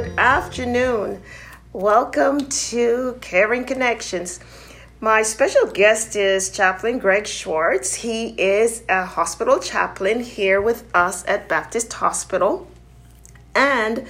good afternoon. Welcome to Caring Connections. My special guest is Chaplain Greg Schwartz. He is a hospital chaplain here with us at Baptist Hospital. And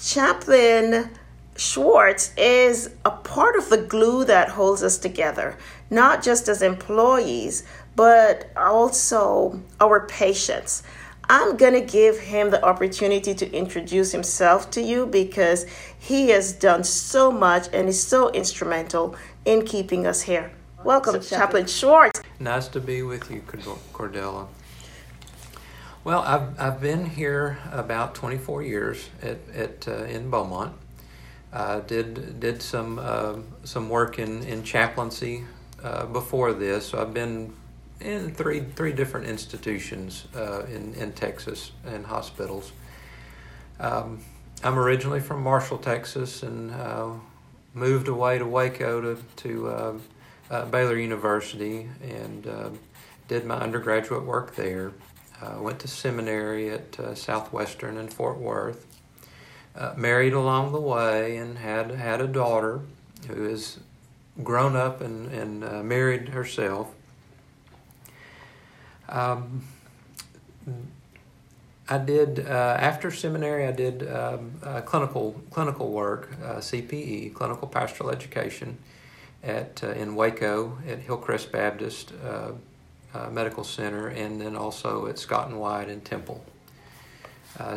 Chaplain Schwartz is a part of the glue that holds us together, not just as employees, but also our patients. I'm going to give him the opportunity to introduce himself to you because he has done so much and is so instrumental in keeping us here. Welcome, Chaplain Schwartz. Nice to be with you, Cordelia. Well, I've, I've been here about 24 years at, at uh, in Beaumont. Uh, did did some uh, some work in in chaplaincy uh, before this. So I've been in three three different institutions uh, in in Texas and hospitals. Um, I'm originally from Marshall, Texas, and uh, moved away to Waco to to uh, uh Baylor University and uh, did my undergraduate work there. Uh, went to seminary at Southwestern in Fort Worth. married along the way and had had a daughter who is grown up and and married herself um, I did uh, after seminary. I did uh, clinical clinical work, uh, CPE, clinical pastoral education, at uh, in Waco at Hillcrest Baptist uh, uh, Medical Center, and then also at Scott and White in Temple.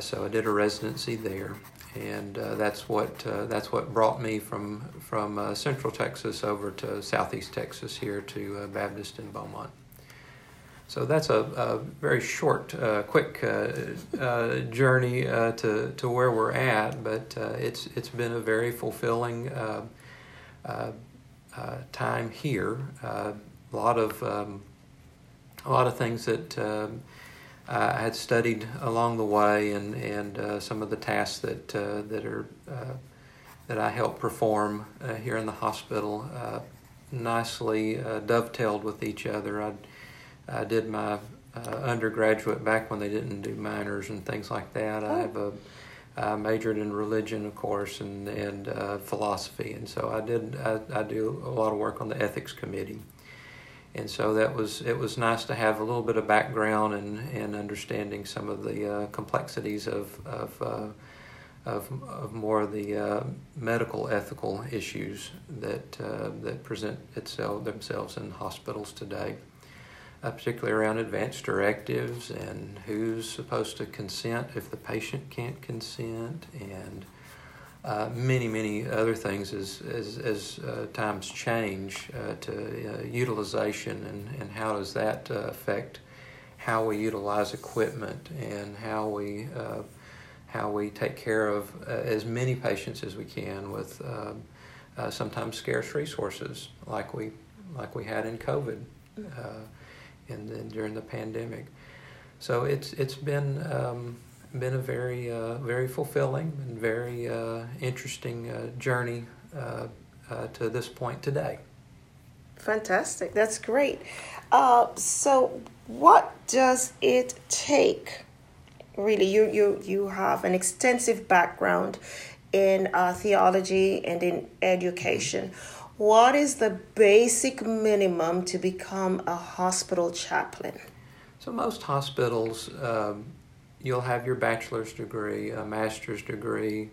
so I did a residency there, and that's what that's what brought me from from Central Texas over to Southeast Texas here to Baptist in Beaumont. So that's a, a very short, uh, quick uh, uh, journey uh, to, to where we're at, but uh, it's it's been a very fulfilling time here. a lot of um, a lot of things that um, I had studied along the way, and and some of the tasks that that are that I help perform here in the hospital nicely dovetailed with each other. I'd, I did my uh, undergraduate back when they didn't do minors and things like that. I have a I majored in religion, of course, and and uh, philosophy, and so I did. I, I do a lot of work on the ethics committee, and so that was it was nice to have a little bit of background and and understanding some of the uh, complexities of of. Uh, of, of more of the uh, medical ethical issues that uh, that present itself themselves in hospitals today uh, particularly around advance directives and who's supposed to consent if the patient can't consent, and uh, many, many other things as, as, as uh, times change uh, to uh, utilization and, and how does that uh, affect how we utilize equipment and how we how we take care of as many patients as we can with sometimes scarce resources like we like we had in COVID and then during the pandemic. So it's it's been um, been a very uh, very fulfilling and very uh, interesting uh, journey uh, uh, to this point today. Fantastic, that's great. Uh, so, what does it take? Really, you you you have an extensive background in theology and in education. What is the basic minimum to become a hospital chaplain? So, most hospitals, um, you'll have your bachelor's degree, a master's degree,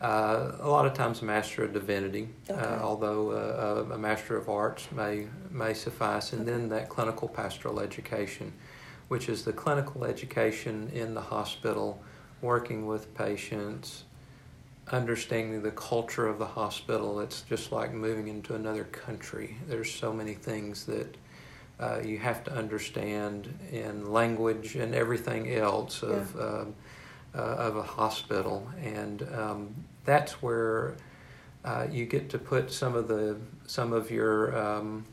uh, a lot of times a master of divinity, uh, okay. uh, although uh, a master of arts may may suffice, and okay. then that clinical pastoral education, which is the clinical education in the hospital, working with patients, understanding the culture of the hospital. It's just like moving into another country. There's so many things that uh, you have to understand in language and everything else of yeah. Um, uh, of a hospital, and um, that's where uh, you get to put some of the some of your um,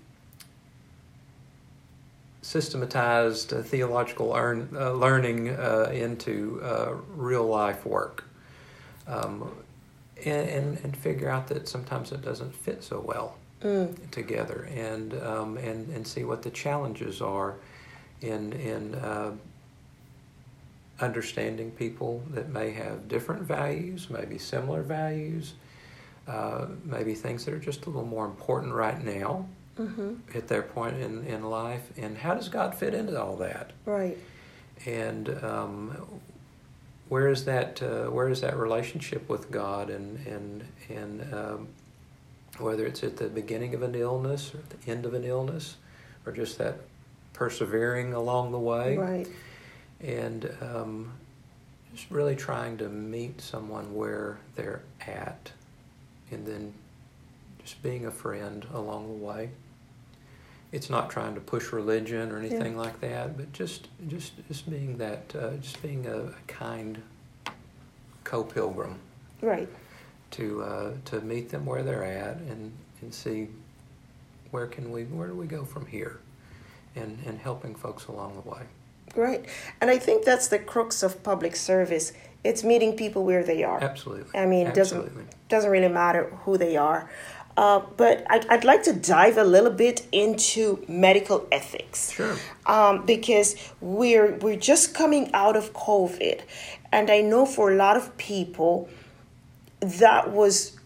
systematized uh, theological learn, uh, learning uh, into real life work. Um, and, and, and, figure out that sometimes it doesn't fit so well mm. together and, um, and, and see what the challenges are in, in uh, understanding people that may have different values, maybe similar values, uh, maybe things that are just a little more important right now Mm-hmm. at their point in, in life, and how does God fit into all that? Right. And um, where is that? Uh, where is that relationship with God? And and and um, whether it's at the beginning of an illness or the end of an illness, or just that persevering along the way, Right. and um, just really trying to meet someone where they're at, and then just being a friend along the way. It's not trying to push religion or anything like that, but just just just being that uh, just being a, a kind co-pilgrim Right. to uh, to meet them where they're at and and see where can we where do we go from here, and and helping folks along the way. Right. And I think that's the crux of public service. It's meeting people where they are. Absolutely. I mean, it Absolutely. doesn't doesn't really matter who they are. Uh, but I'd, I'd like to dive a little bit into medical ethics. Sure. Um, because we're we're just coming out of COVID, and I know for a lot of people, that was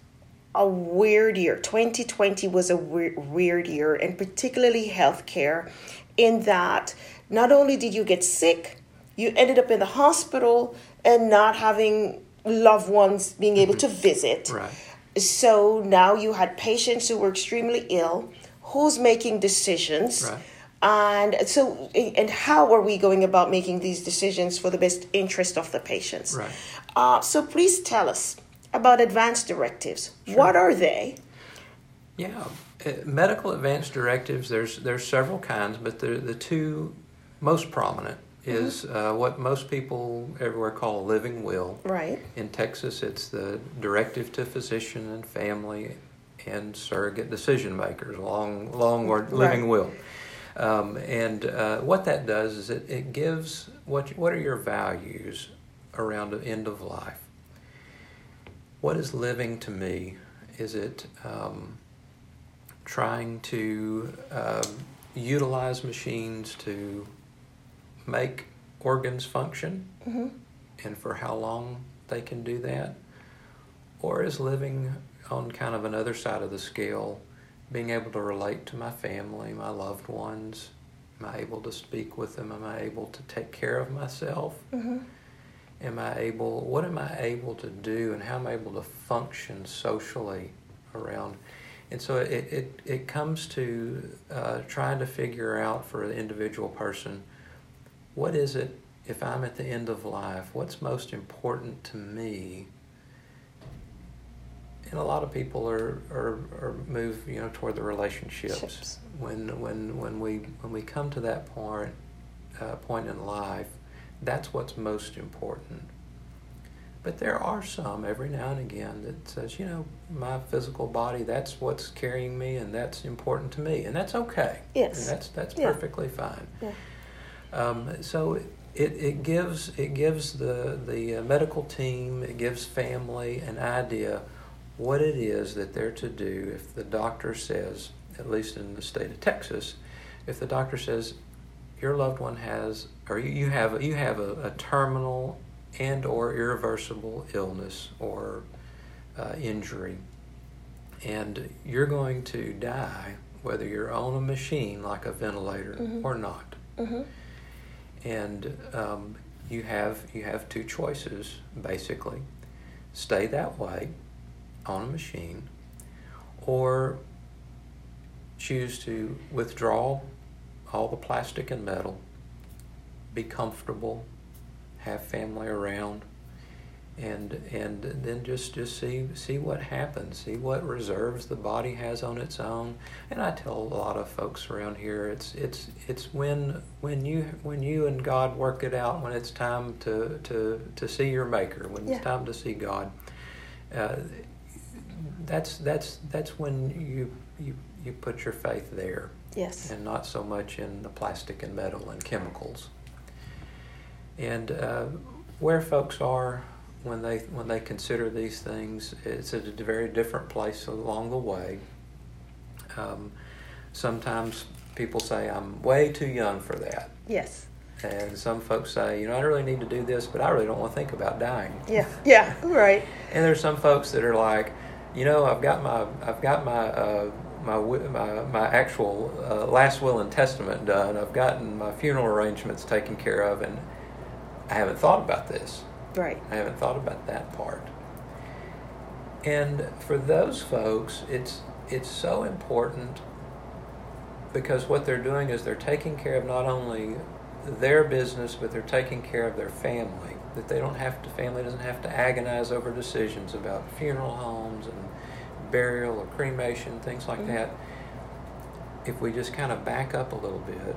a weird year. 2020 was a weird, weird year, and particularly healthcare, in that not only did you get sick, you ended up in the hospital and not having loved ones being able to visit. Right. So now you had patients who were extremely ill. Who's making decisions? Right. And so, and how are we going about making these decisions for the best interest of the patients? Right. Uh, so please tell us about advanced directives. What are they? Yeah, uh, medical advance directives. There's there's several kinds, but the the two most prominent is uh, what most people everywhere call a living will. Right. In Texas, it's the directive to physician and family and surrogate decision makers, long long word living Right. will. Um, and uh, what that does is it, it gives what what are your values around the end of life. What is living to me? Is it um, trying to um, utilize machines to make organs function Mm-hmm. and for how long they can do that? Or is living on kind of another side of the scale, being able to relate to my family, my loved ones? Am I able to speak with them? Am I able to take care of myself? Mm-hmm. am I able what am I able to do and how am I able to function socially around and so it, it, it comes to uh, trying to figure out for the individual person what is it if I'm at the end of life what's most important to me and a lot of people are, are, are move you know toward the relationships Ships. when when when we when we come to that point uh, point in life that's what's most important. But there are some every now and again that says, you know, my physical body, that's what's carrying me and that's important to me. And that's okay. Yes. And that's that's Yeah. perfectly fine. Yeah. Um, so it, it gives it gives the the uh, medical team, it gives family an idea what it is that they're to do if the doctor says, at least in the state of Texas, if the doctor says your loved one has or you, have you have a, a terminal and or irreversible illness or uh, injury and you're going to die whether you're on a machine like a ventilator Mhm. or not Mm-hmm. And um, you have you have two choices basically. Stay that way on a machine or choose to withdraw all the plastic and metal be comfortable have family around and and then just just see see what happens see what reserves the body has on its own and I tell a lot of folks around here it's it's it's when when you when you and God work it out when it's time to to to see your maker when Yeah. it's time to see God uh, that's that's that's when you you you put your faith there Yes. and not so much in the plastic and metal and chemicals. And uh, where folks are when they when they consider these things, it's at a very different place along the way. Um, sometimes people say I'm way too young for that, Yes. And some folks say, you know, I really need to do this, but I really don't want to think about dying. Yeah, yeah, right. And there's some folks that are like, you know, I've got my, I've got my, uh, my, my, my actual uh, last will and testament done. I've gotten my funeral arrangements taken care of, and I haven't thought about this. Right. I haven't thought about that part. And for those folks, it's it's so important because what they're doing is they're taking care of not only their business, but they're taking care of their family. That they don't have to, family doesn't have to agonize over decisions about funeral homes and burial or cremation, things like mm-hmm. that. If we just kind of back up a little bit,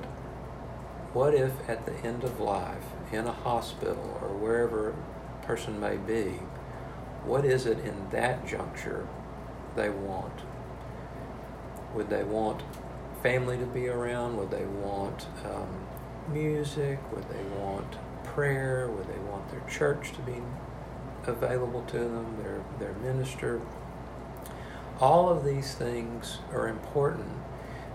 what if at the end of life, in a hospital or wherever person may be, what is it in that juncture they want? Would they want family to be around? Would they want um, music? Would they want prayer? Would they want their church to be available to them, their, their minister? All of these things are important.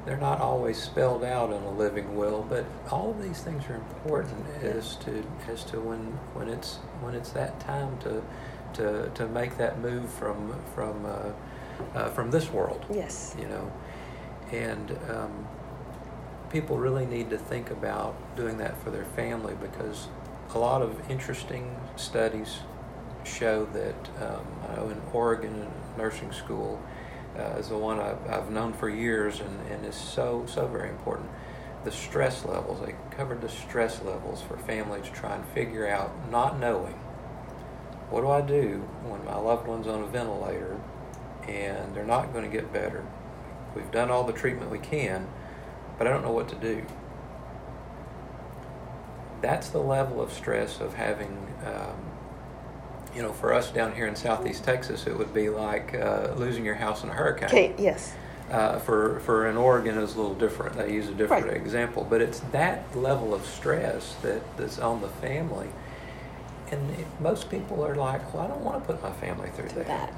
They're not always spelled out in a living will, but all of these things are important as to as to when when it's when it's that time to to, to make that move from from uh, uh, from this world. Yes. You know, and um, people really need to think about doing that for their family because a lot of interesting studies show that um, I know in Oregon nursing school uh, is the one I've, I've known for years and, and is so so very important. The stress levels they covered the stress levels for families to figure out not knowing what do I do when my loved one's on a ventilator and they're not going to get better? We've done all the treatment we can, but I don't know what to do. That's the level of stress of having, um, you know, for us down here in southeast Texas, it would be like uh, losing your house in a hurricane. Okay, yes. Uh, for for in Oregon is a little different. They use a different Right. example, but it's that level of stress that, that's on the family. And it, most people are like, well, I don't want to put my family through To that.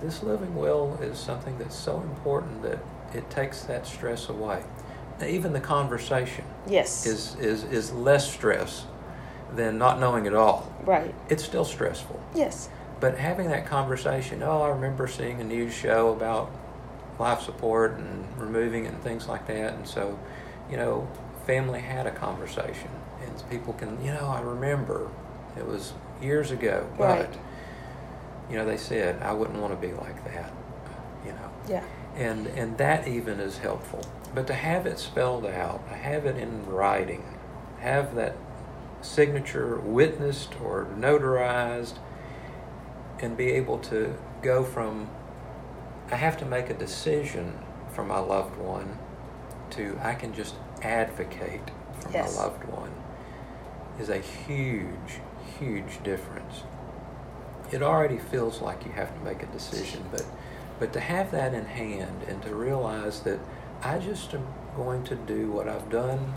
This living will is something that's so important that it takes that stress away. Now, even the conversation Yes. is, is, is less stress than not knowing at all. right. It's still stressful. Yes. But having that conversation, oh, I remember seeing a news show about life support and removing it and things like that. And so, you know, family had a conversation. And people can, you know, I remember it was years ago, but, Right. you know, they said, I wouldn't want to be like that, you know. Yeah. And, and that even is helpful. But to have it spelled out, to have it in writing, have that signature witnessed or notarized, and be able to go from I have to make a decision for my loved one to I can just advocate for Yes. my loved one is a huge, huge difference. It already feels like you have to make a decision, but but to have that in hand and to realize that I just am going to do what I've done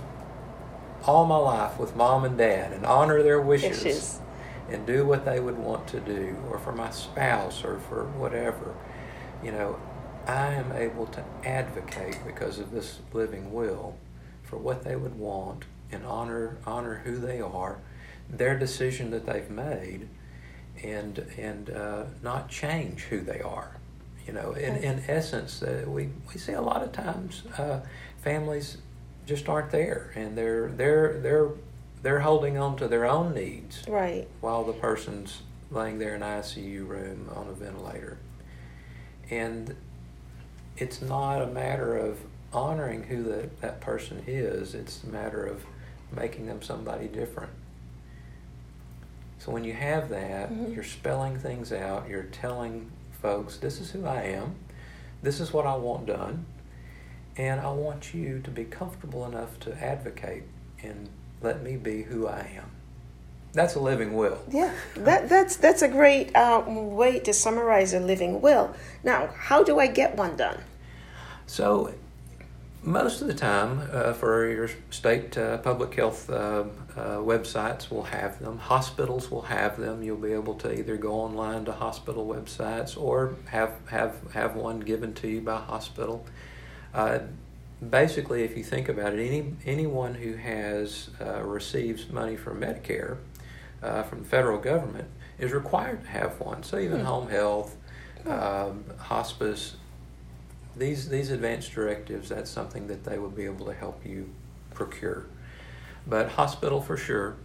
all my life with mom and dad and honor their wishes Wishes. and do what they would want to do, or for my spouse, or for whatever, you know, I am able to advocate because of this living will for what they would want and honor honor who they are, their decision that they've made, and and uh, not change who they are. You know, in, in essence, uh, we, we see a lot of times uh, families just aren't there, and they're they're they're they're holding on to their own needs Right. while the person's laying there in an ICU room on a ventilator. And it's not a matter of honoring who the, that person is, it's a matter of making them somebody different. So when you have that, Mhm. you're spelling things out, you're telling folks, this is who I am, this is what I want done, and I want you to be comfortable enough to advocate and let me be who I am. That's a living will. Yeah, that, that's that's a great um, way to summarize a living will. Now, how do I get one done? So, most of the time, uh, for your state uh, public health uh, uh, websites will have them. Hospitals will have them. You'll be able to either go online to hospital websites or have have have one given to you by hospital. Uh, basically, if you think about it, any anyone who has uh, receives money from Medicare uh, from the federal government is required to have one. So even Hmm. home health, um, hospice, these these advanced directives, that's something that they would be able to help you procure. But hospital for sure,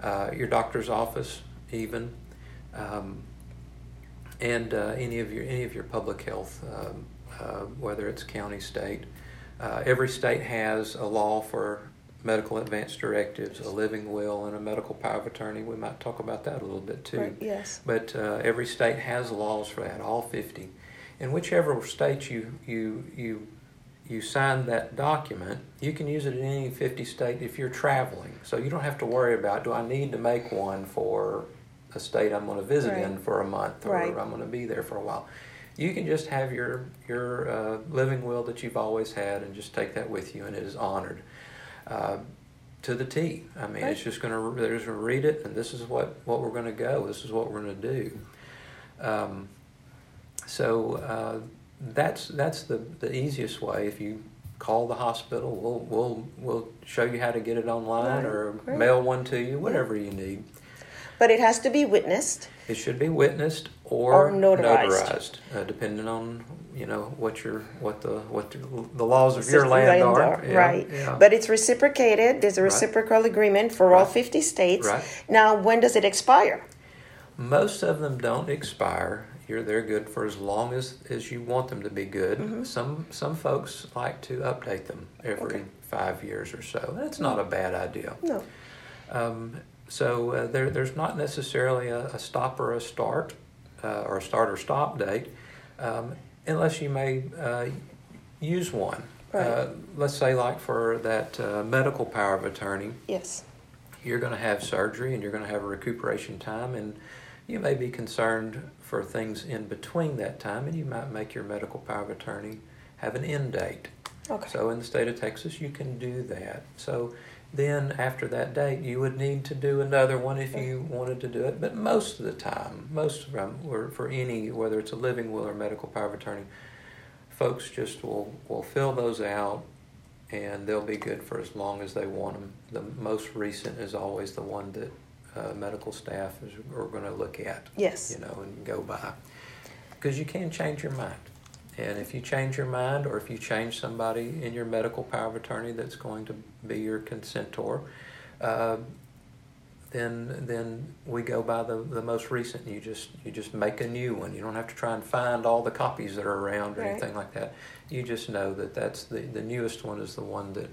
uh, your doctor's office even, um, and uh, any of your any of your public health, um, uh, whether it's county, state. Uh, every state has a law for medical advance directives, a living will, and a medical power of attorney. We might talk about that a little bit too. Right, yes. But uh, every state has laws for that, all 50. In whichever state you, you, you, you sign that document, you can use it in any 50 state if you're traveling. So you don't have to worry about, do I need to make one for a state I'm going to visit Right. in for a month or Right. I'm going to be there for a while. You can just have your, your uh, living will that you've always had and just take that with you and it is honored. Uh, to the T. I mean, it's just going to they're just going to read it, and this is what what we're going to go. This is what we're going to do. Um, so uh, that's that's the the easiest way. If you call the hospital, we'll we'll we'll show you how to get it online Right. or Great. mail one to you, whatever you need. But it has to be witnessed. It should be witnessed or, Or notarized. uh, depending on you know what your what the what the, the laws of your land, are. are, Yeah, right. yeah. But it's reciprocated. There's a Right. reciprocal agreement for all 50 states. Right. Now, when does it expire? Most of them don't expire. You're they're good for as long as, as you want them to be good. Mm-hmm. Some some folks like to update them every Okay. five years or so. That's not a bad idea. No. Um, so uh, there there's not necessarily a, a stop or a start uh, or a start or stop date, um, unless you may uh, use one. Right. Uh, let's say like for that uh, medical power of attorney Yes. you're going to have surgery and you're going to have a recuperation time and you may be concerned for things in between that time and you might make your medical power of attorney have an end date Okay. so in the state of texas you can do that so then after that date you would need to do another one if you wanted to do it but most of the time most of them were for any whether it's a living will or medical power of attorney folks just will will fill those out and they'll be good for as long as they want them. The most recent is always the one that uh, medical staff is are going to look at, Yes. you know, and go by, because you can change your mind. And if you change your mind, or if you change somebody in your medical power of attorney that's going to be your consentor, uh, then then we go by the, the most recent. You just you just make a new one. You don't have to try and find all the copies that are around or Right. anything like that. You just know that that's the, the newest one is the one that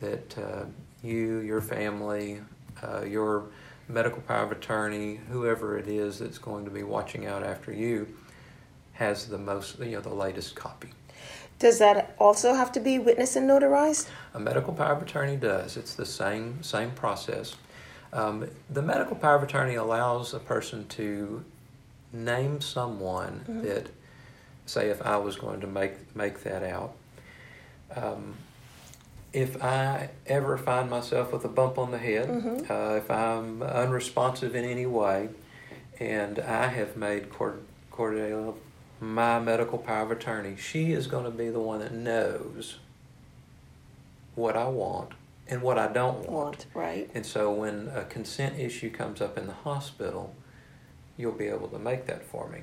that uh, you, your family, uh, your medical power of attorney, whoever it is that's going to be watching out after you, has the most you know the latest copy. Does that also have to be witnessed and notarized? A medical power of attorney does. It's the same same process. Um, the medical power of attorney allows a person to name someone that, say, if I was going to make make that out, um, if I ever find myself with a bump on the head, uh, if I'm unresponsive in any way, and I have made Cord- Cordelia my medical power of attorney, she is going to be the one that knows what I want and what I don't want. Want, right? And so when a consent issue comes up in the hospital, you'll be able to make that for me.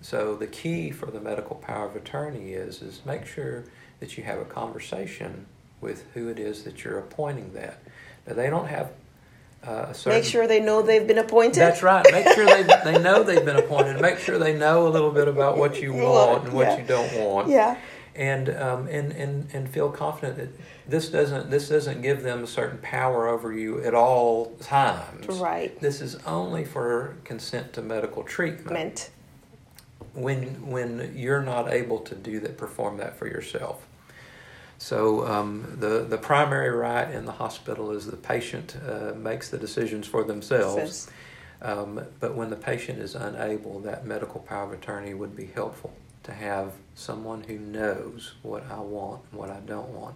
So the key for the medical power of attorney is is make sure that you have a conversation with who it is that you're appointing that. Now they don't have uh, certain Make sure they know they've been appointed. that's right. Make sure they they know they've been appointed. Make sure they know a little bit about what you want and what Yeah. you don't want Yeah. and um, and and and feel confident that this doesn't this doesn't give them a certain power over you at all times. Right. This is only for consent to medical treatment Meant. when when you're not able to do that, perform that for yourself. So um, the the primary right in the hospital is the patient uh, makes the decisions for themselves. Um, but when the patient is unable, that medical power of attorney would be helpful to have someone who knows what I want and what I don't want.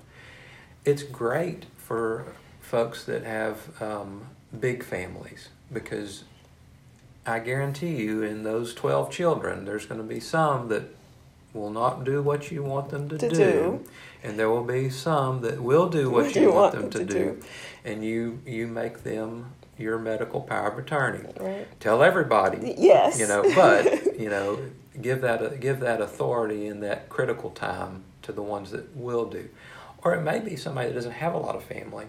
It's great for folks that have um, big families because I guarantee you, in those 12 children, there's going to be some that will not do what you want them to, To do, do. And there will be some that will do what you you want want them to, to do, do. and you you make them your medical power of attorney. Right. Tell everybody, Yes. you know, but you know, give that give that authority in that critical time to the ones that will do, or it may be somebody that doesn't have a lot of family,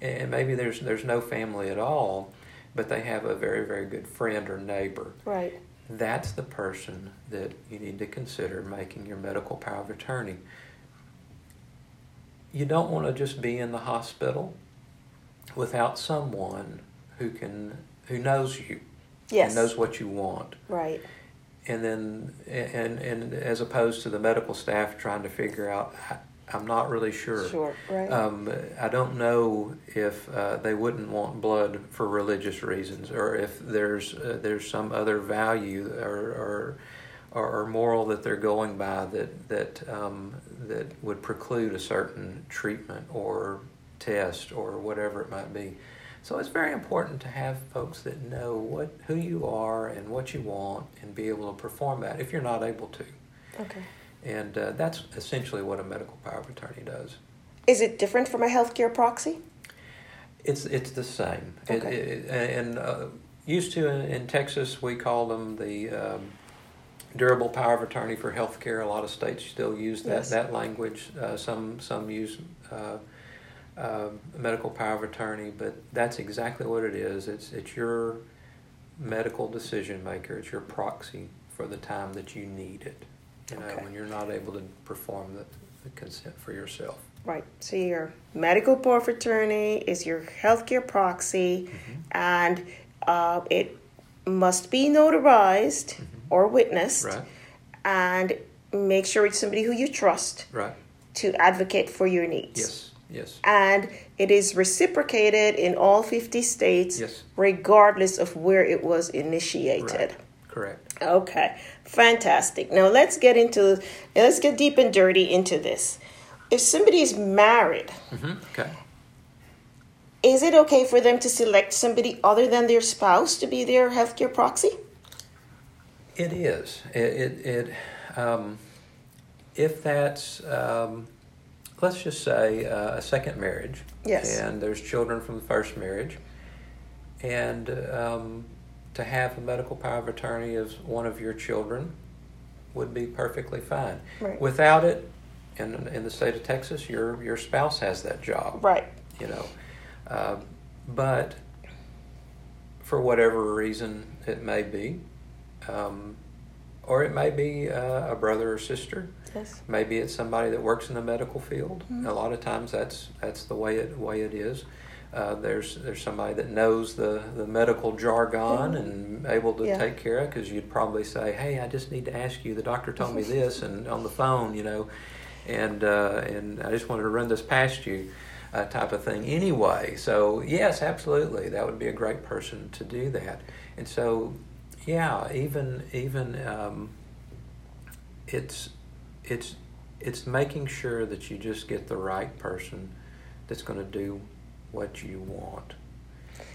and maybe there's there's no family at all, but they have a very very good friend or neighbor. Right. That's the person that you need to consider making your medical power of attorney. You don't want to just be in the hospital without someone who can who knows you Yes. and knows what you want Right. and then and and as opposed to the medical staff trying to figure out i'm not really sure Sure. Right. um, i don't know if uh, they wouldn't want blood for religious reasons or if there's uh, there's some other value or, or or moral that they're going by that that um, that would preclude a certain treatment or test or whatever it might be. So it's very important to have folks that know what who you are and what you want and be able to perform that if you're not able to. okay. And uh, that's essentially what a medical power of attorney does. Is it different from a healthcare proxy? It's it's the same. It- Okay. It, and uh, used to in, in Texas we call them the um, durable power of attorney for healthcare. A lot of states still use that Yes. that language. Uh, some some use. Uh, uh, medical power of attorney, but that's exactly what it is. It's it's your medical decision maker. It's your proxy for the time that you need it. You know, Okay. when you're not able to perform the, the consent for yourself. Right. So your medical power of attorney is your healthcare proxy, Mm-hmm. and uh, it must be notarized or witnessed, Mm-hmm. Right. and make sure it's somebody who you trust Right. to advocate for your needs. Yes. Yes. And it is reciprocated in all 50 states, Yes. regardless of where it was initiated. Right. Correct. Okay, fantastic. Now let's get into let's get deep and dirty into this. If somebody is married, hmm Okay. is it okay for them to select somebody other than their spouse to be their healthcare proxy? It is. It, it, it um, if that's, um, let's just say uh, a second marriage. Yes. And there's children from the first marriage. And um, to have a medical power of attorney as one of your children would be perfectly fine. Right. Without it, in, in the state of Texas, your, your spouse has that job Right. you know. Uh, but for whatever reason it may be, um, or it may be uh, a brother or sister. Yes. Maybe it's somebody that works in the medical field. Mhm. A lot of times that's that's the way it way it is. Uh, there's there's somebody that knows the, the medical jargon and able to Yeah. take care of because you'd probably say, hey, I just need to ask you. The doctor told me this, and on the phone, you know, and uh, and I just wanted to run this past you, uh, type of thing. Anyway, so yes, absolutely, that would be a great person to do that. And so, yeah, even even um, it's it's it's making sure that you just get the right person that's going to do what you want.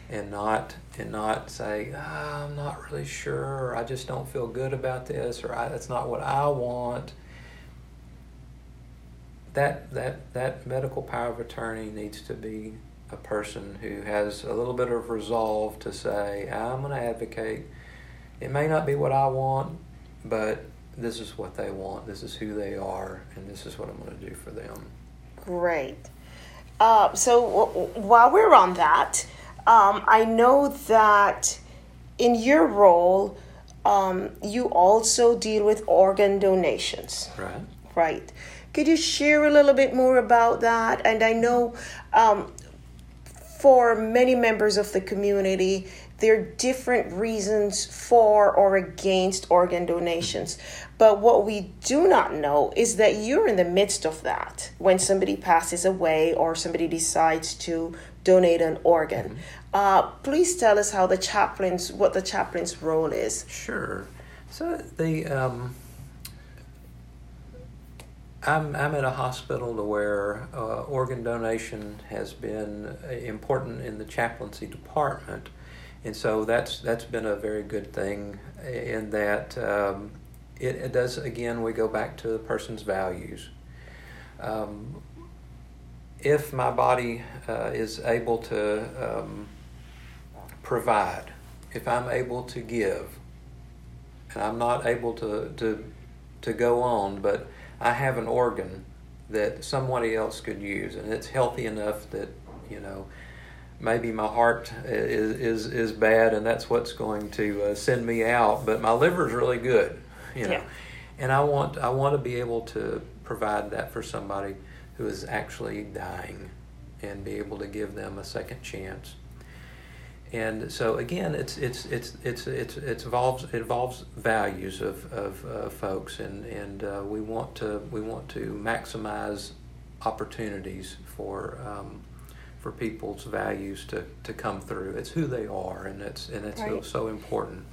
And not and not say "Ah, I'm not really sure. Or I just don't feel good about this or that's not what I want. That that that medical power of attorney needs to be a person who has a little bit of resolve to say I'm going to advocate it may not be what I want but this is what they want this is who they are and this is what I'm going to do for them Great. Uh, so w- while we're on that, um, I know that in your role, um, you also deal with organ donations. right Right. Could you share a little bit more about that? And I know um, for many members of the community, there are different reasons for or against organ donations. But what we do not know is that you're in the midst of that when somebody passes away or somebody decides to donate an organ. Uh, please tell us how the chaplain's what the chaplain's role is. Sure. So the um, I'm I'm at a hospital to where uh, organ donation has been uh, important in the chaplaincy department, and so that's that's been a very good thing in that um, it, it, does again. We go back to the person's values. Um, if my body uh, is able to um, provide, if I'm able to give, and I'm not able to, to, to go on, but I have an organ that somebody else could use, and it's healthy enough that, you know, maybe my heart is, is, is bad and that's what's going to uh, send me out, but my liver is really good, you know. Yeah. And I want, I want to be able to provide that for somebody who is actually dying and be able to give them a second chance. And so again, it's it's it's it's it's, it involves it involves values of of uh, folks, and and uh, we want to we want to maximize opportunities for um, for people's values to, to come through. It's who they are, and it's and it's right. so, so important.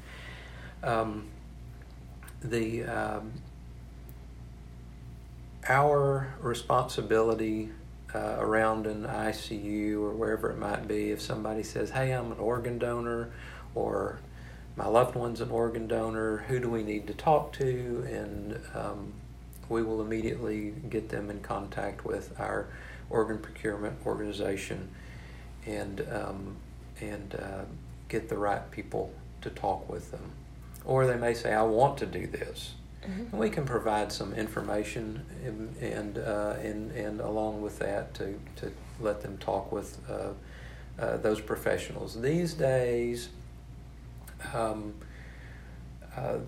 Um, the um, our responsibility uh, around an ICU or wherever it might be, if somebody says, "Hey, I'm an organ donor," or "My loved one's an organ donor," who do we need to talk to? And um, we will immediately get them in contact with our organ procurement organization and um, and uh, get the right people to talk with them. Or they may say, "I want to do this." Mm-hmm. And we can provide some information and and, uh, and and along with that to, to let them talk with uh, uh, those professionals. These days, um, uh,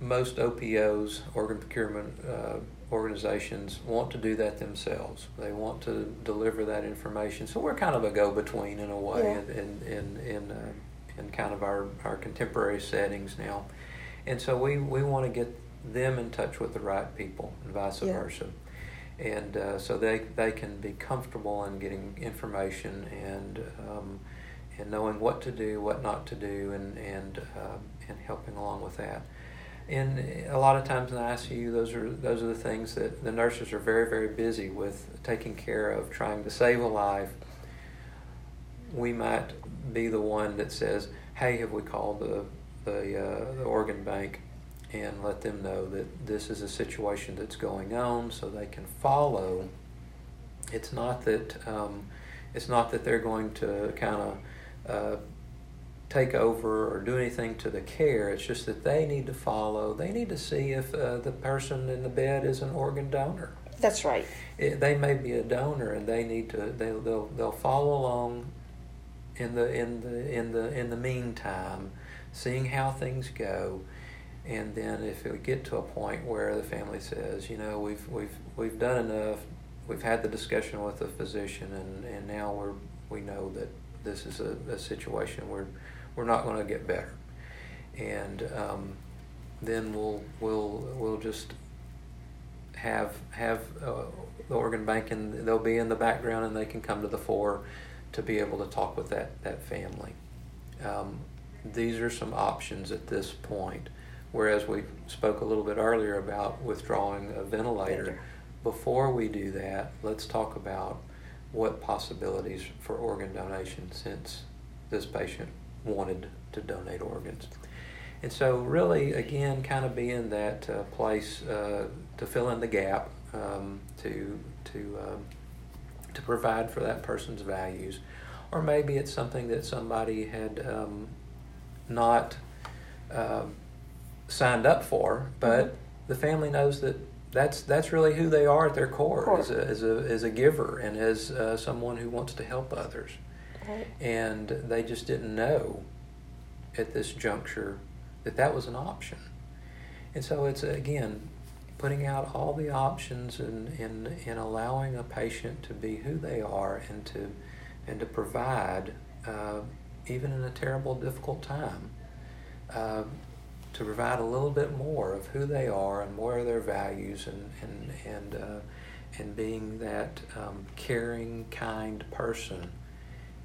most OPOs, organ procurement uh, organizations, want to do that themselves. They want to deliver that information. So we're kind of a go-between in a way yeah. in in in, uh, in kind of our, our contemporary settings now. And so we, we want to get them in touch with the right people and vice yeah. versa. And uh, so they, they can be comfortable in getting information and um, and knowing what to do, what not to do, and and uh, and helping along with that. And a lot of times in the ICU, those are those are the things that the nurses are very very busy with taking care of, trying to save a life. We might be the one that says, "Hey, have we called the the, uh, the organ bank and let them know that this is a situation that's going on so they can follow. It's not that um, it's not that they're going to kind of uh, take over or do anything to the care. It's just that they need to follow. They need to see if uh, the person in the bed is an organ donor. That's right. It, they may be a donor, and they need to. They, they'll they'll follow along in the in the in the in the meantime, seeing how things go and then if we get to a point where the family says, you know, we've we've we've done enough, we've had the discussion with the physician, and, and now we're we know that this is a, a situation where we're not going to get better, and um, then we'll we'll we'll just have have uh, the organ bank and they'll be in the background and they can come to the fore to be able to talk with that that family. Um, these are some options at this point. Whereas we spoke a little bit earlier about withdrawing a ventilator. Before we do that, let's talk about what possibilities for organ donation since this patient wanted to donate organs. And so, really, again, kind of be in that uh, place uh, to fill in the gap, um, to to um, to provide for that person's values, or maybe it's something that somebody had um, not um, signed up for, but mm-hmm. the family knows that that's that's really who they are at their core, core. As, a, as, a, as a giver and as uh, someone who wants to help others. Right. And they just didn't know at this juncture that that was an option. And so it's again putting out all the options and in, in allowing a patient to be who they are and to and to provide uh, even in a terrible difficult time. Uh, to provide a little bit more of who they are and more of their values and and and uh, and being that um, caring, kind person,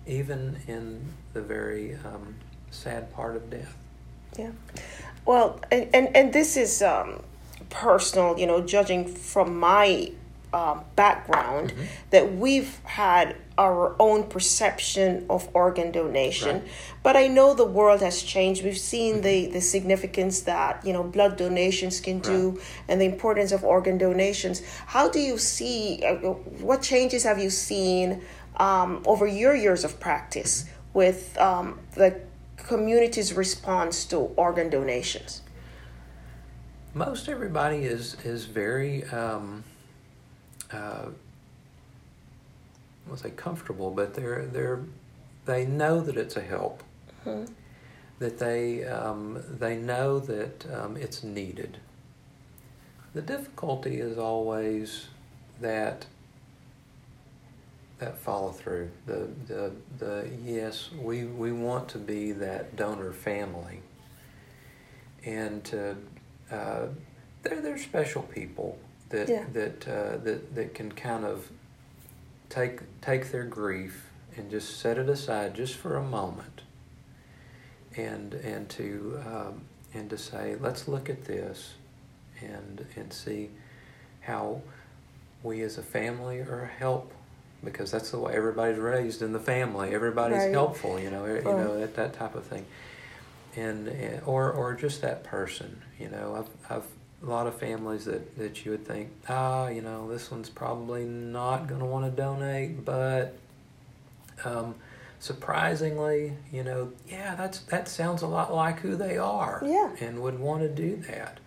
even in the very um, sad part of death. Yeah, well, and and, and this is um, personal. You know, judging from my um, background mm-hmm. that we've had our own perception of organ donation. Right. But I know the world has changed. We've seen the, the significance that, you know, blood donations can do and the importance of organ donations. How do you see, uh, what changes have you seen um, over your years of practice with um, the community's response to organ donations? Most everybody is, is very, um, uh, I'll say comfortable, but they're they're they know that it's a help. Mm-hmm. That they um, they know that um, it's needed. The difficulty is always that that follow through. The the the yes, we we want to be that donor family, and to uh, they're they're special people that yeah. that uh, that that can kind of take take their grief and just set it aside just for a moment and and to um, and to say let's look at this and and see how we as a family are help because that's the way everybody's raised in the family everybody's right. helpful you know you know that, that type of thing and, and or or just that person you know I've I've a lot of families that, that you would think, ah, you know, this one's probably not going to want to donate, but um, surprisingly, you know, yeah, that's that sounds a lot like who they are, yeah, and would want to do that.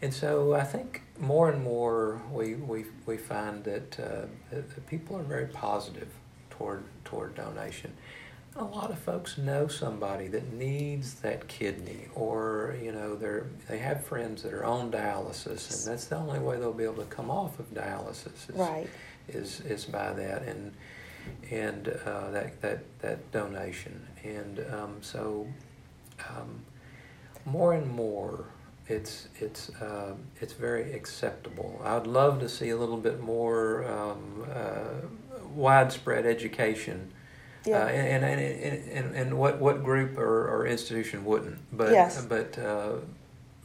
And so I think more and more we we, we find that, uh, that people are very positive toward toward donation a lot of folks know somebody that needs that kidney or you know they're they have friends that are on dialysis and that's the only way they'll be able to come off of dialysis is right. is, is by that and and uh, that that that donation and um, so um, more and more it's it's uh, it's very acceptable. I would love to see a little bit more um, uh, widespread education yeah. Uh, and, and, and, and, and what, what group or, or institution wouldn't? But, yes. but, uh,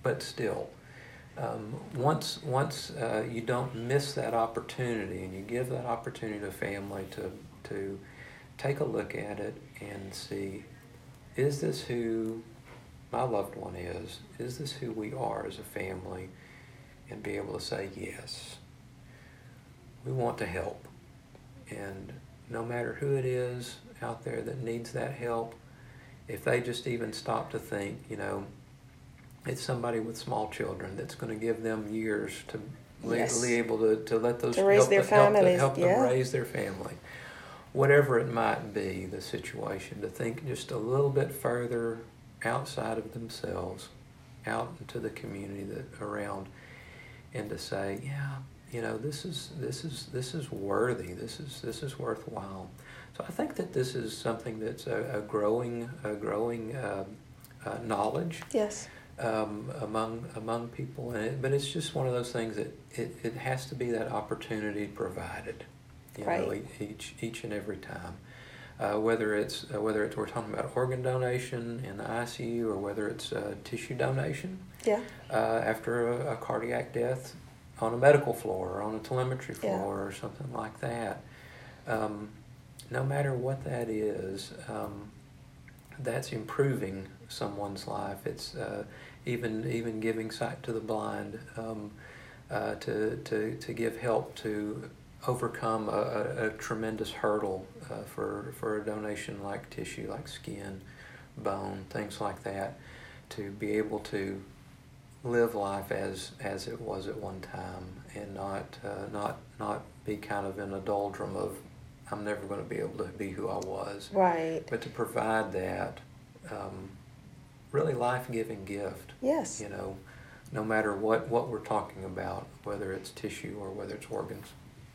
but still, um, once, once uh, you don't miss that opportunity and you give that opportunity to family to, to take a look at it and see is this who my loved one is? Is this who we are as a family? And be able to say, yes, we want to help. And no matter who it is, out there that needs that help, if they just even stop to think, you know, it's somebody with small children that's going to give them years to yes. be able to, to let those to raise help, their help, families. help, yeah. them raise their family. Whatever it might be, the situation, to think just a little bit further outside of themselves, out into the community that around, and to say, yeah, you know, this is this is this is worthy. This is this is worthwhile. So I think that this is something that's a, a growing, a growing uh, uh, knowledge. Yes. Um, among among people, and it, but it's just one of those things that it, it has to be that opportunity provided, you right. know, each each and every time. Uh, whether it's uh, whether it's we're talking about organ donation in the ICU or whether it's uh, tissue donation. Yeah. Uh, after a, a, cardiac death on a medical floor or on a telemetry floor yeah. or something like that. Um, no matter what that is, um, that's improving someone's life. It's uh, even even giving sight to the blind, um, uh, to, to, to give help to overcome a, a, tremendous hurdle uh, for, for a donation like tissue, like skin, bone, things like that, to be able to live life as, as it was at one time and not, uh, not, not be kind of in a doldrum of I'm never going to be able to be who I was. Right. But to provide that um, really life giving gift. Yes. You know, no matter what, what we're talking about, whether it's tissue or whether it's organs.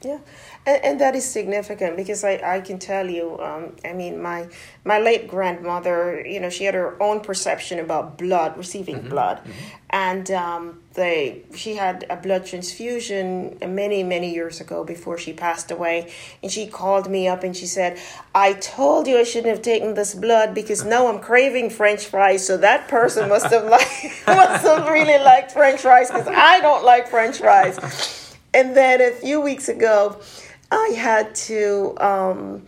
Yeah, and, and that is significant because I, I can tell you, um, I mean, my my late grandmother, you know, she had her own perception about blood, receiving mm-hmm. blood, mm-hmm. and um, they she had a blood transfusion many many years ago before she passed away, and she called me up and she said, "I told you I shouldn't have taken this blood because now I'm craving French fries." So that person must have like must have really liked French fries because I don't like French fries And then a few weeks ago, I had to um,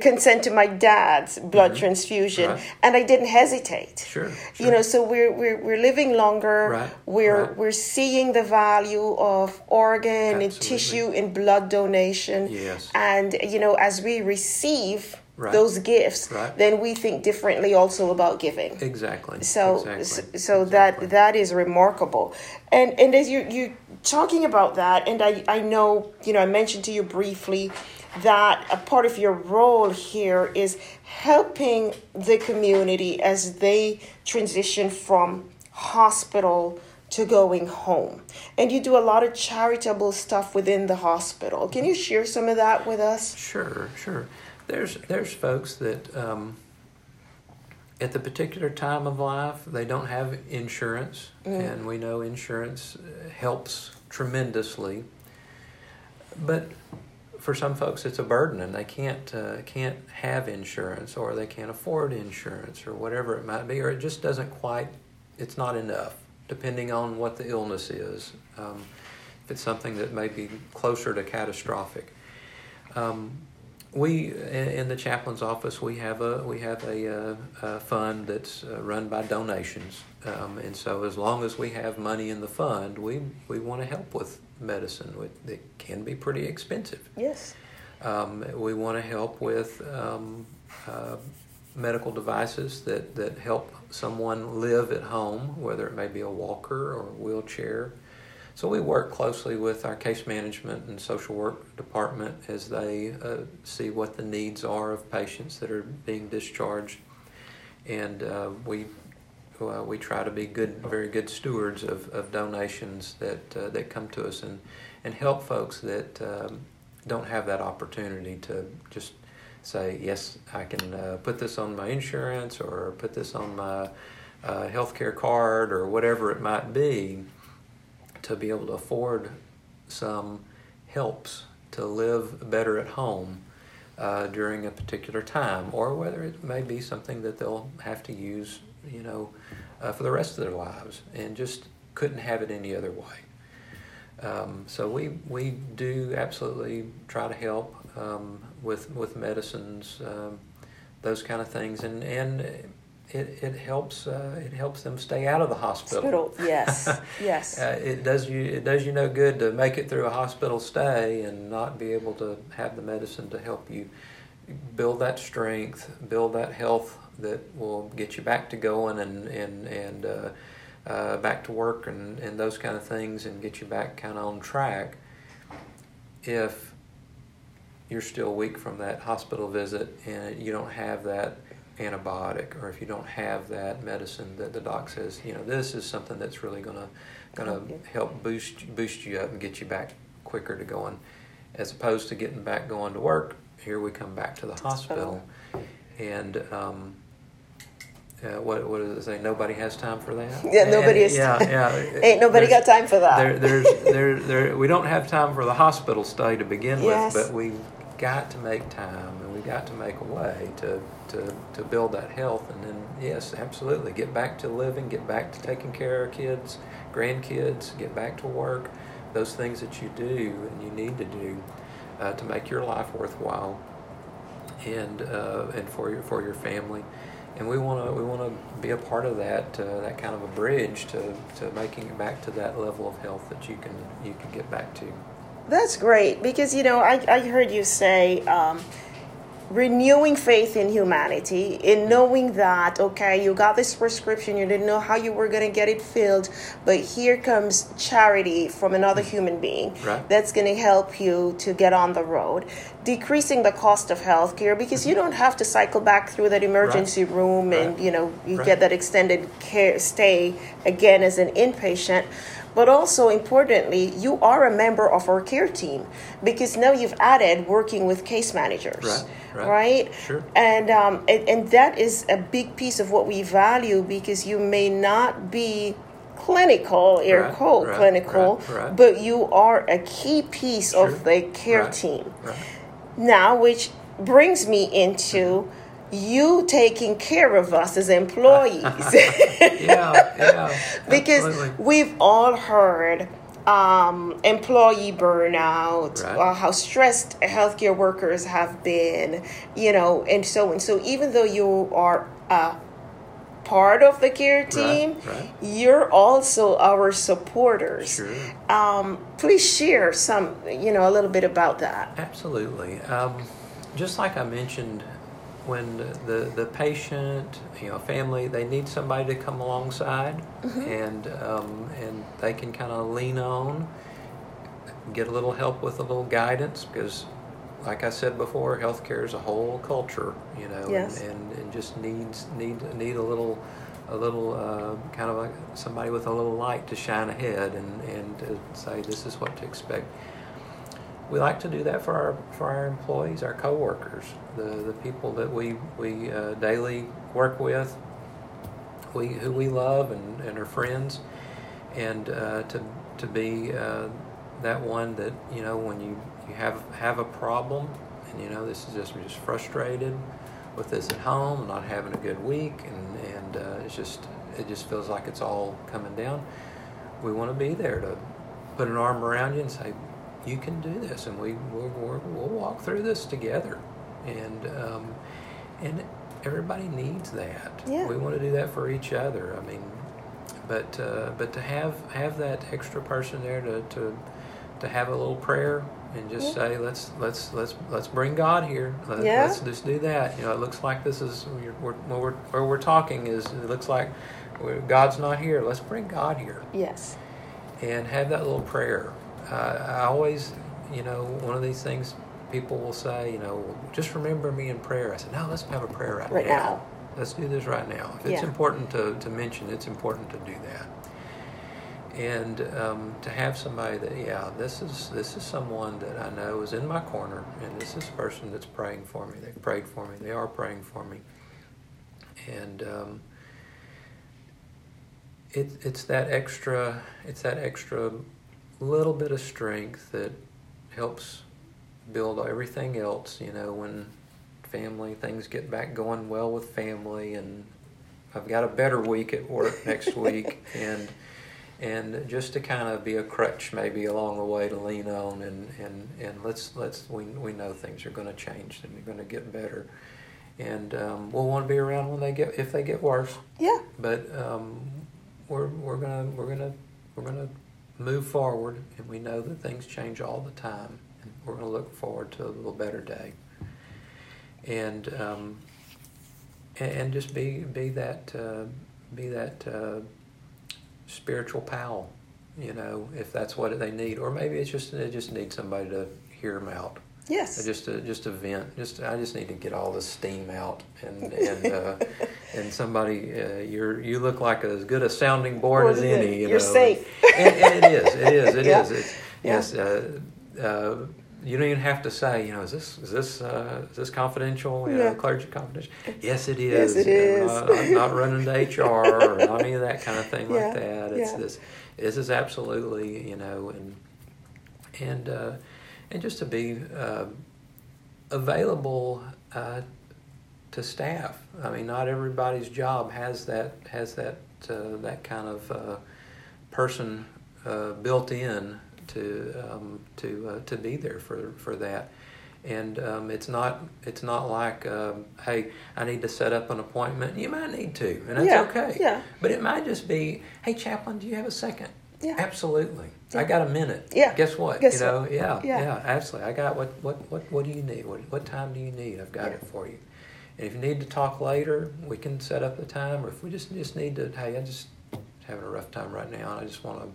consent to my dad's blood transfusion, Mm-hmm. Right. and I didn't hesitate. Sure, You know, so we're we're, we're living longer. Right, We're right. we're seeing the value of organ and tissue and blood donation. Yes. And you know, as we receive Right. those gifts, Right. then we think differently also about giving. Exactly. So, exactly. so, so exactly. that that is remarkable, and and as you you talking about that, and I I know you know I mentioned to you briefly that a part of your role here is helping the community as they transition from hospital to going home, and you do a lot of charitable stuff within the hospital. Can you mm-hmm. share some of that with us? Sure, sure. There's there's folks that um, at the particular time of life they don't have insurance, and we know insurance uh, helps tremendously. But for some folks, it's a burden, and they can't uh, can't have insurance, or they can't afford insurance, or whatever it might be, or it just doesn't quite. It's not enough, depending on what the illness is. Um, if it's something that may be closer to catastrophic. Um, we in the chaplain's office we have a we have a, uh, a fund that's uh, run by donations, um, and so as long as we have money in the fund, we we want to help with medicine. It can be pretty expensive. Yes. Um, we want to help with um, uh, medical devices that, that help someone live at home, whether it may be a walker or a wheelchair. So we work closely with our case management and social work department as they uh, see what the needs are of patients that are being discharged, and uh, we uh, we try to be good, very good stewards of, of donations that uh, that come to us and and help folks that um, don't have that opportunity to just say yes, I can uh, put this on my insurance or put this on my uh, health care card or whatever it might be to be able to afford some helps to live better at home uh, during a particular time, or whether it may be something that they'll have to use, you know, uh, for the rest of their lives, and just couldn't have it any other way. Um, so we we do absolutely try to help um, with with medicines, um, those kind of things, and and it, it helps uh, it helps them stay out of the hospital. Hospital. Yes. Yes. Uh, it does you it does you no good to make it through a hospital stay and not be able to have the medicine to help you build that strength, build that health that will get you back to going and and and uh, uh, back to work and, and those kind of things and get you back kind of on track. If you're still weak from that hospital visit and you don't have that antibiotic or if you don't have that medicine that the doc says you know this is something that's really going to gonna help boost boost you up and get you back quicker to going. As opposed to getting back going to work here we come back to the hospital, and um, uh, what what does it say? Nobody has time for that? Yeah, nobody has yeah time. yeah. Ain't nobody got time for that. there, there's there there we don't have time for the hospital stay to begin Yes. with, but we've got to make time we've got to make a way to, to to build that health and then yes, absolutely get back to living, get back to taking care of our kids, grandkids, get back to work, those things that you do and you need to do uh, to make your life worthwhile and uh, and for your for your family. And we want to we want to be a part of that uh, that kind of a bridge to, to making it back to that level of health that you can you can get back to. That's great because you know I, I heard you say um, renewing faith in humanity in knowing that okay you got this prescription you didn't know how you were going to get it filled but here comes charity from another human being Right. that's going to help you to get on the road decreasing the cost of healthcare because you mm-hmm. don't have to cycle back through that emergency room and Right. you know you Right. get that extended care stay again as an inpatient but also importantly you are a member of our care team because now you've added working with case managers Right, right. right? Sure. and um, and, and that is a big piece of what we value because you may not be clinical air Right, quote right, clinical right, but you are a key piece Sure. of the care team now which brings me into you taking care of us as employees Yeah, yeah. because absolutely. we've all heard um, employee burnout, Right. uh, how stressed healthcare workers have been, you know, and so and so. Even though you are a part of the care team, right. you're also our supporters. Sure. Um, please share some, you know, a little bit about that. Absolutely. Um, just like I mentioned, when the, the patient, you know, family, they need somebody to come alongside, and um, and they can kind of lean on, get a little help with a little guidance, because, like I said before, healthcare is a whole culture, you know, Yes. and, and, and just needs need need a little. A little uh, kind of like somebody with a little light to shine ahead and, and to say this is what to expect we like to do that for our for our employees, our coworkers, the the people that we we uh, daily work with, we who we love and, and are friends, and uh, to to be uh, that one that you know when you you have have a problem and you know this is just just frustrated with this at home, not having a good week, and and uh, it's just it just feels like it's all coming down. We want to be there to put an arm around you and say, you can do this, and we we'll, we'll, we'll walk through this together, and um, and everybody needs that. Yeah. We want to do that for each other. I mean, but uh, but to have have that extra person there to to, to have a little prayer and just Yeah. say let's let's let's let's bring God here. Let, Yeah. Let's just do that. You know, it looks like this is we're, we're, where we're where we're talking is it looks like God's not here. Let's bring God here Yes. and have that little prayer. Uh, I always, you know, one of these things people will say, you know, just remember me in prayer. I said, no, let's have a prayer right, Right now. Let's do this right now. If it's important to, to mention, it's important to do that. And um, to have somebody that, yeah, this is this is someone that I know is in my corner, and this is a person that's praying for me. They've prayed for me. They are praying for me. And um, it, it's that extra it's that extra little bit of strength that helps build everything else you know when family things get back going well with family and i've got a better week at work next week and and just to kind of be a crutch maybe along the way to lean on and and and let's let's we, we know things are going to change and they're going to get better and um, we'll want to be around when they get if they get worse Yeah. but um, we're we're gonna we're gonna we're gonna move forward, and we know that things change all the time, and we're gonna look forward to a little better day, and um, and just be be that uh, be that uh, spiritual pal, you know, if that's what they need, or maybe it's just they just need somebody to hear them out. Yes. Just a just a vent. Just I just need to get all the steam out, and and uh, and somebody uh, you're you look like as good a sounding board as any. You You're know. safe. And, and it is. It is. It Yeah. is. It's, Yeah. Yes. Uh, uh, you don't even have to say, you know, is this is this uh, is this confidential? You know, clergy confidential. Yes, it is. Yes, is. it I'm not, I'm not running to HR or any of that kind of thing Yeah. like that. It's Yeah. this. This is absolutely, you know, and and uh, and just to be uh, available uh, to staff. I mean, not everybody's job has that has that uh, that kind of uh, person uh, built in to um, to uh, to be there for for that. And um, it's not it's not like um, hey I need to set up an appointment. You might need to, and that's Yeah, okay. yeah. But it might just be hey chaplain, do you have a second? Yeah. Absolutely. I got a minute. Yeah. Guess what? Guess you know, what? yeah, Yeah. yeah, absolutely. I got what what what what do you need? What what time do you need? I've got Yeah. it for you. And if you need to talk later, we can set up a time. Or if we just just need to, hey, I just having a rough time right now, and I just want to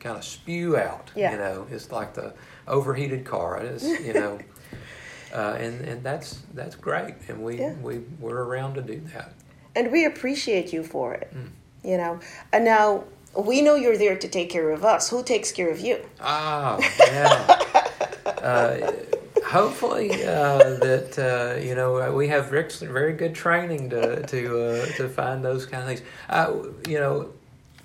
kind of spew out. Yeah. You know, it's like the overheated car. It's you know, uh, and and that's that's great, and we Yeah. we we're around to do that. and we appreciate you for it. Mm. You know, and now we know you're there to take care of us. Who takes care of you? Ah, yeah. uh, hopefully, uh, that uh, you know we have very, very good training to to uh, to find those kind of things. Uh, you know,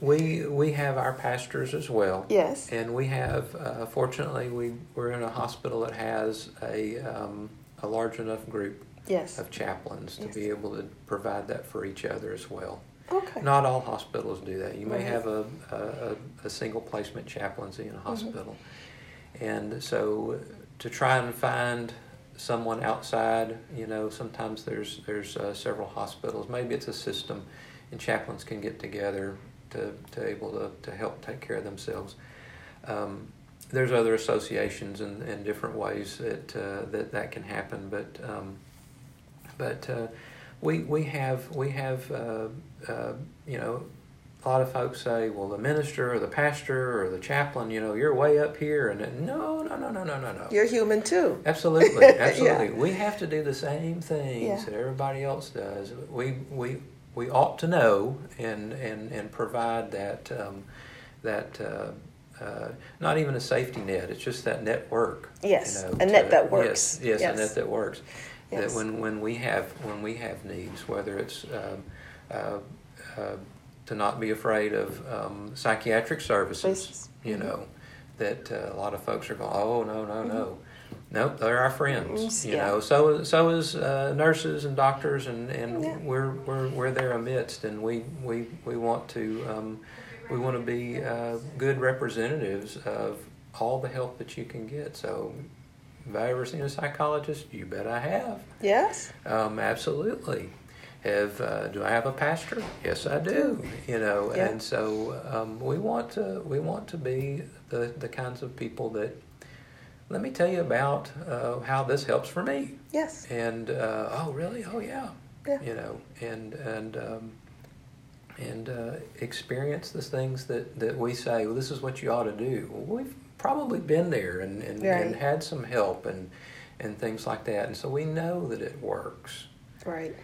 we we have our pastors as well. Yes. And we have, uh, fortunately, we we're in a hospital that has a um, a large enough group Yes. of chaplains to Yes. be able to provide that for each other as well. Okay. Not all hospitals do that. You may Right. have a, a, a single placement chaplaincy in a hospital. And so to try and find someone outside, you know, sometimes there's, there's uh, several hospitals. Maybe it's a system and chaplains can get together to, to able to, to help take care of themselves. Um, there's other associations and, and different ways that, uh, that that can happen, but um, but uh, we we have we have uh, uh, you know a lot of folks say well the minister or the pastor or the chaplain you know you're way up here and then, no no no no no no no You're human too. absolutely Yeah. absolutely we have to do the same things Yeah. that everybody else does we we we ought to know and and and provide that um, that. Uh, uh, not even a safety net. It's just that network. Yes, a net that works. Yes, yes, Yes. a net that works. Yes. That when, when we have when we have needs, whether it's um, to not be afraid of um, psychiatric services, Services. you Mhm. know, that uh, a lot of folks are going, oh no no no, nope, they're our friends. Mm, You yeah. know, so so is uh, nurses and doctors, and, and Yeah. we're we're we're there amidst, and we we we want to. Um, we want to be uh, good representatives of all the help that you can get. So, have I ever seen a psychologist? You bet I have. Yes. Um, absolutely. Have uh, do I have a pastor? Yes, I do. You know, Yeah. and so um, we want to we want to be the the kinds of people that. Let me tell you about uh, how this helps for me. Yes. And uh, oh, really? Oh, yeah. Yeah. You know, and and um, and uh, experience the things that, that we say. Well, this is what you ought to do. Well, we've probably been there and and, and had some help and and things like that, and so we know that it works. Right.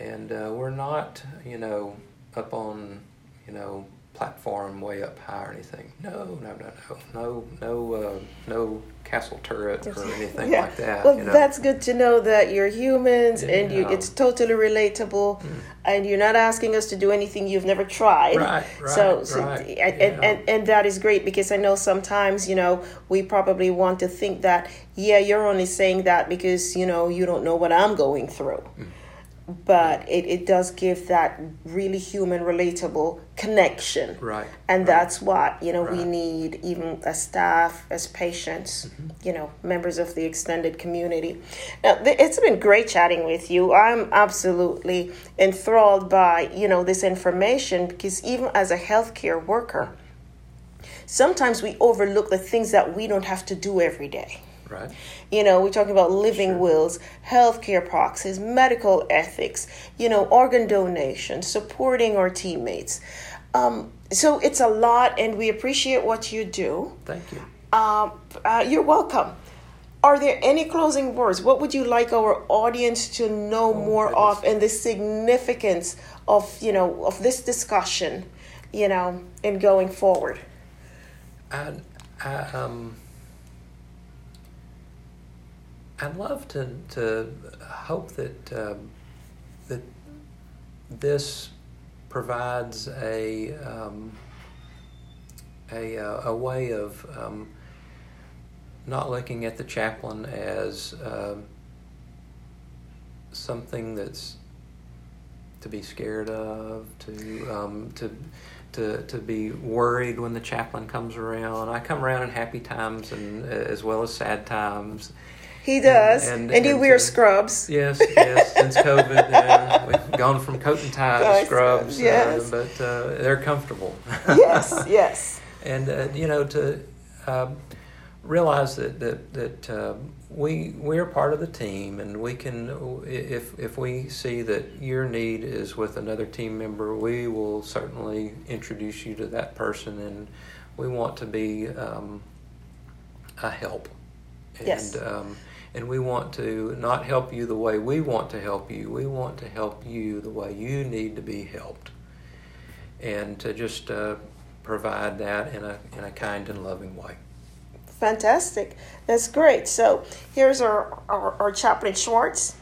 And uh, we're not, you know, up on, you know, platform way up high or anything. No, no, no, no, no, no, uh, no castle turret or anything Yeah. like that. Well, you know? that's good to know that you're humans and you it's totally relatable and you're not asking us to do anything you've never tried. Right, right, So, so right, and, yeah. and, and, and that is great because I know sometimes, you know, we probably want to think that, yeah, you're only saying that because, you know, you don't know what I'm going through. Mm. But it, it does give that really human, relatable connection. Right. And right. that's what, you know, we need even as staff, as patients, mm-hmm. you know, members of the extended community. Now, th- it's been great chatting with you. I'm absolutely enthralled by, you know, this information because even as a healthcare worker, sometimes we overlook the things that we don't have to do every day. Right. You know, we're talking about living wills, healthcare proxies, medical ethics, you know, organ donation, supporting our teammates. Um, so it's a lot, and we appreciate what you do. Thank you. Um, uh, you're welcome. Are there any closing words? What would you like our audience to know more goodness. of, and the significance of you know of this discussion, you know, in going forward? I, I um, I'd love to to hope that um, that this provides a um, a uh, a way of um, not looking at the chaplain as um, something that's to be scared of, to um, to to to be worried when the chaplain comes around. I come around in happy times and uh, as well as sad times. He does, and, and- he and wears to- scrubs. Yes, yes. Since COVID, uh, we've gone from coat and tie to scrubs, yes. uh, but uh, they're comfortable. yes, yes. and uh, you know to um, realize that that that um, we we're part of the team, and we can if if we see that your need is with another team member, we will certainly introduce you to that person, and we want to be um, a help. And, Yes. Um, and we want to not help you the way we want to help you. We want to help you the way you need to be helped and to just uh, provide that in a in a kind and loving way. Fantastic. That's great. So here's our, our, our chaplain Schwartz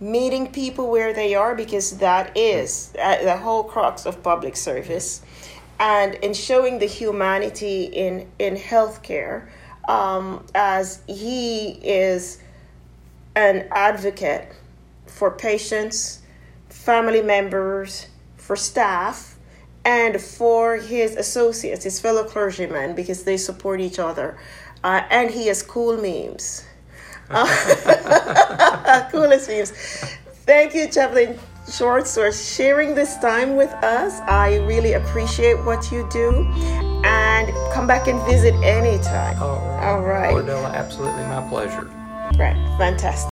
meeting people where they are because that is uh, the whole crux of public service and in showing the humanity in, in healthcare um, as he is an advocate for patients, family members, for staff and for his associates, his fellow clergymen, because they support each other. Uh, and he has cool memes. Coolest memes. Thank you, Chaplain Schwartz, for sharing this time with us. I really appreciate what you do. And come back and visit anytime. All right. All right. Cordelia, absolutely my pleasure. Right. Fantastic.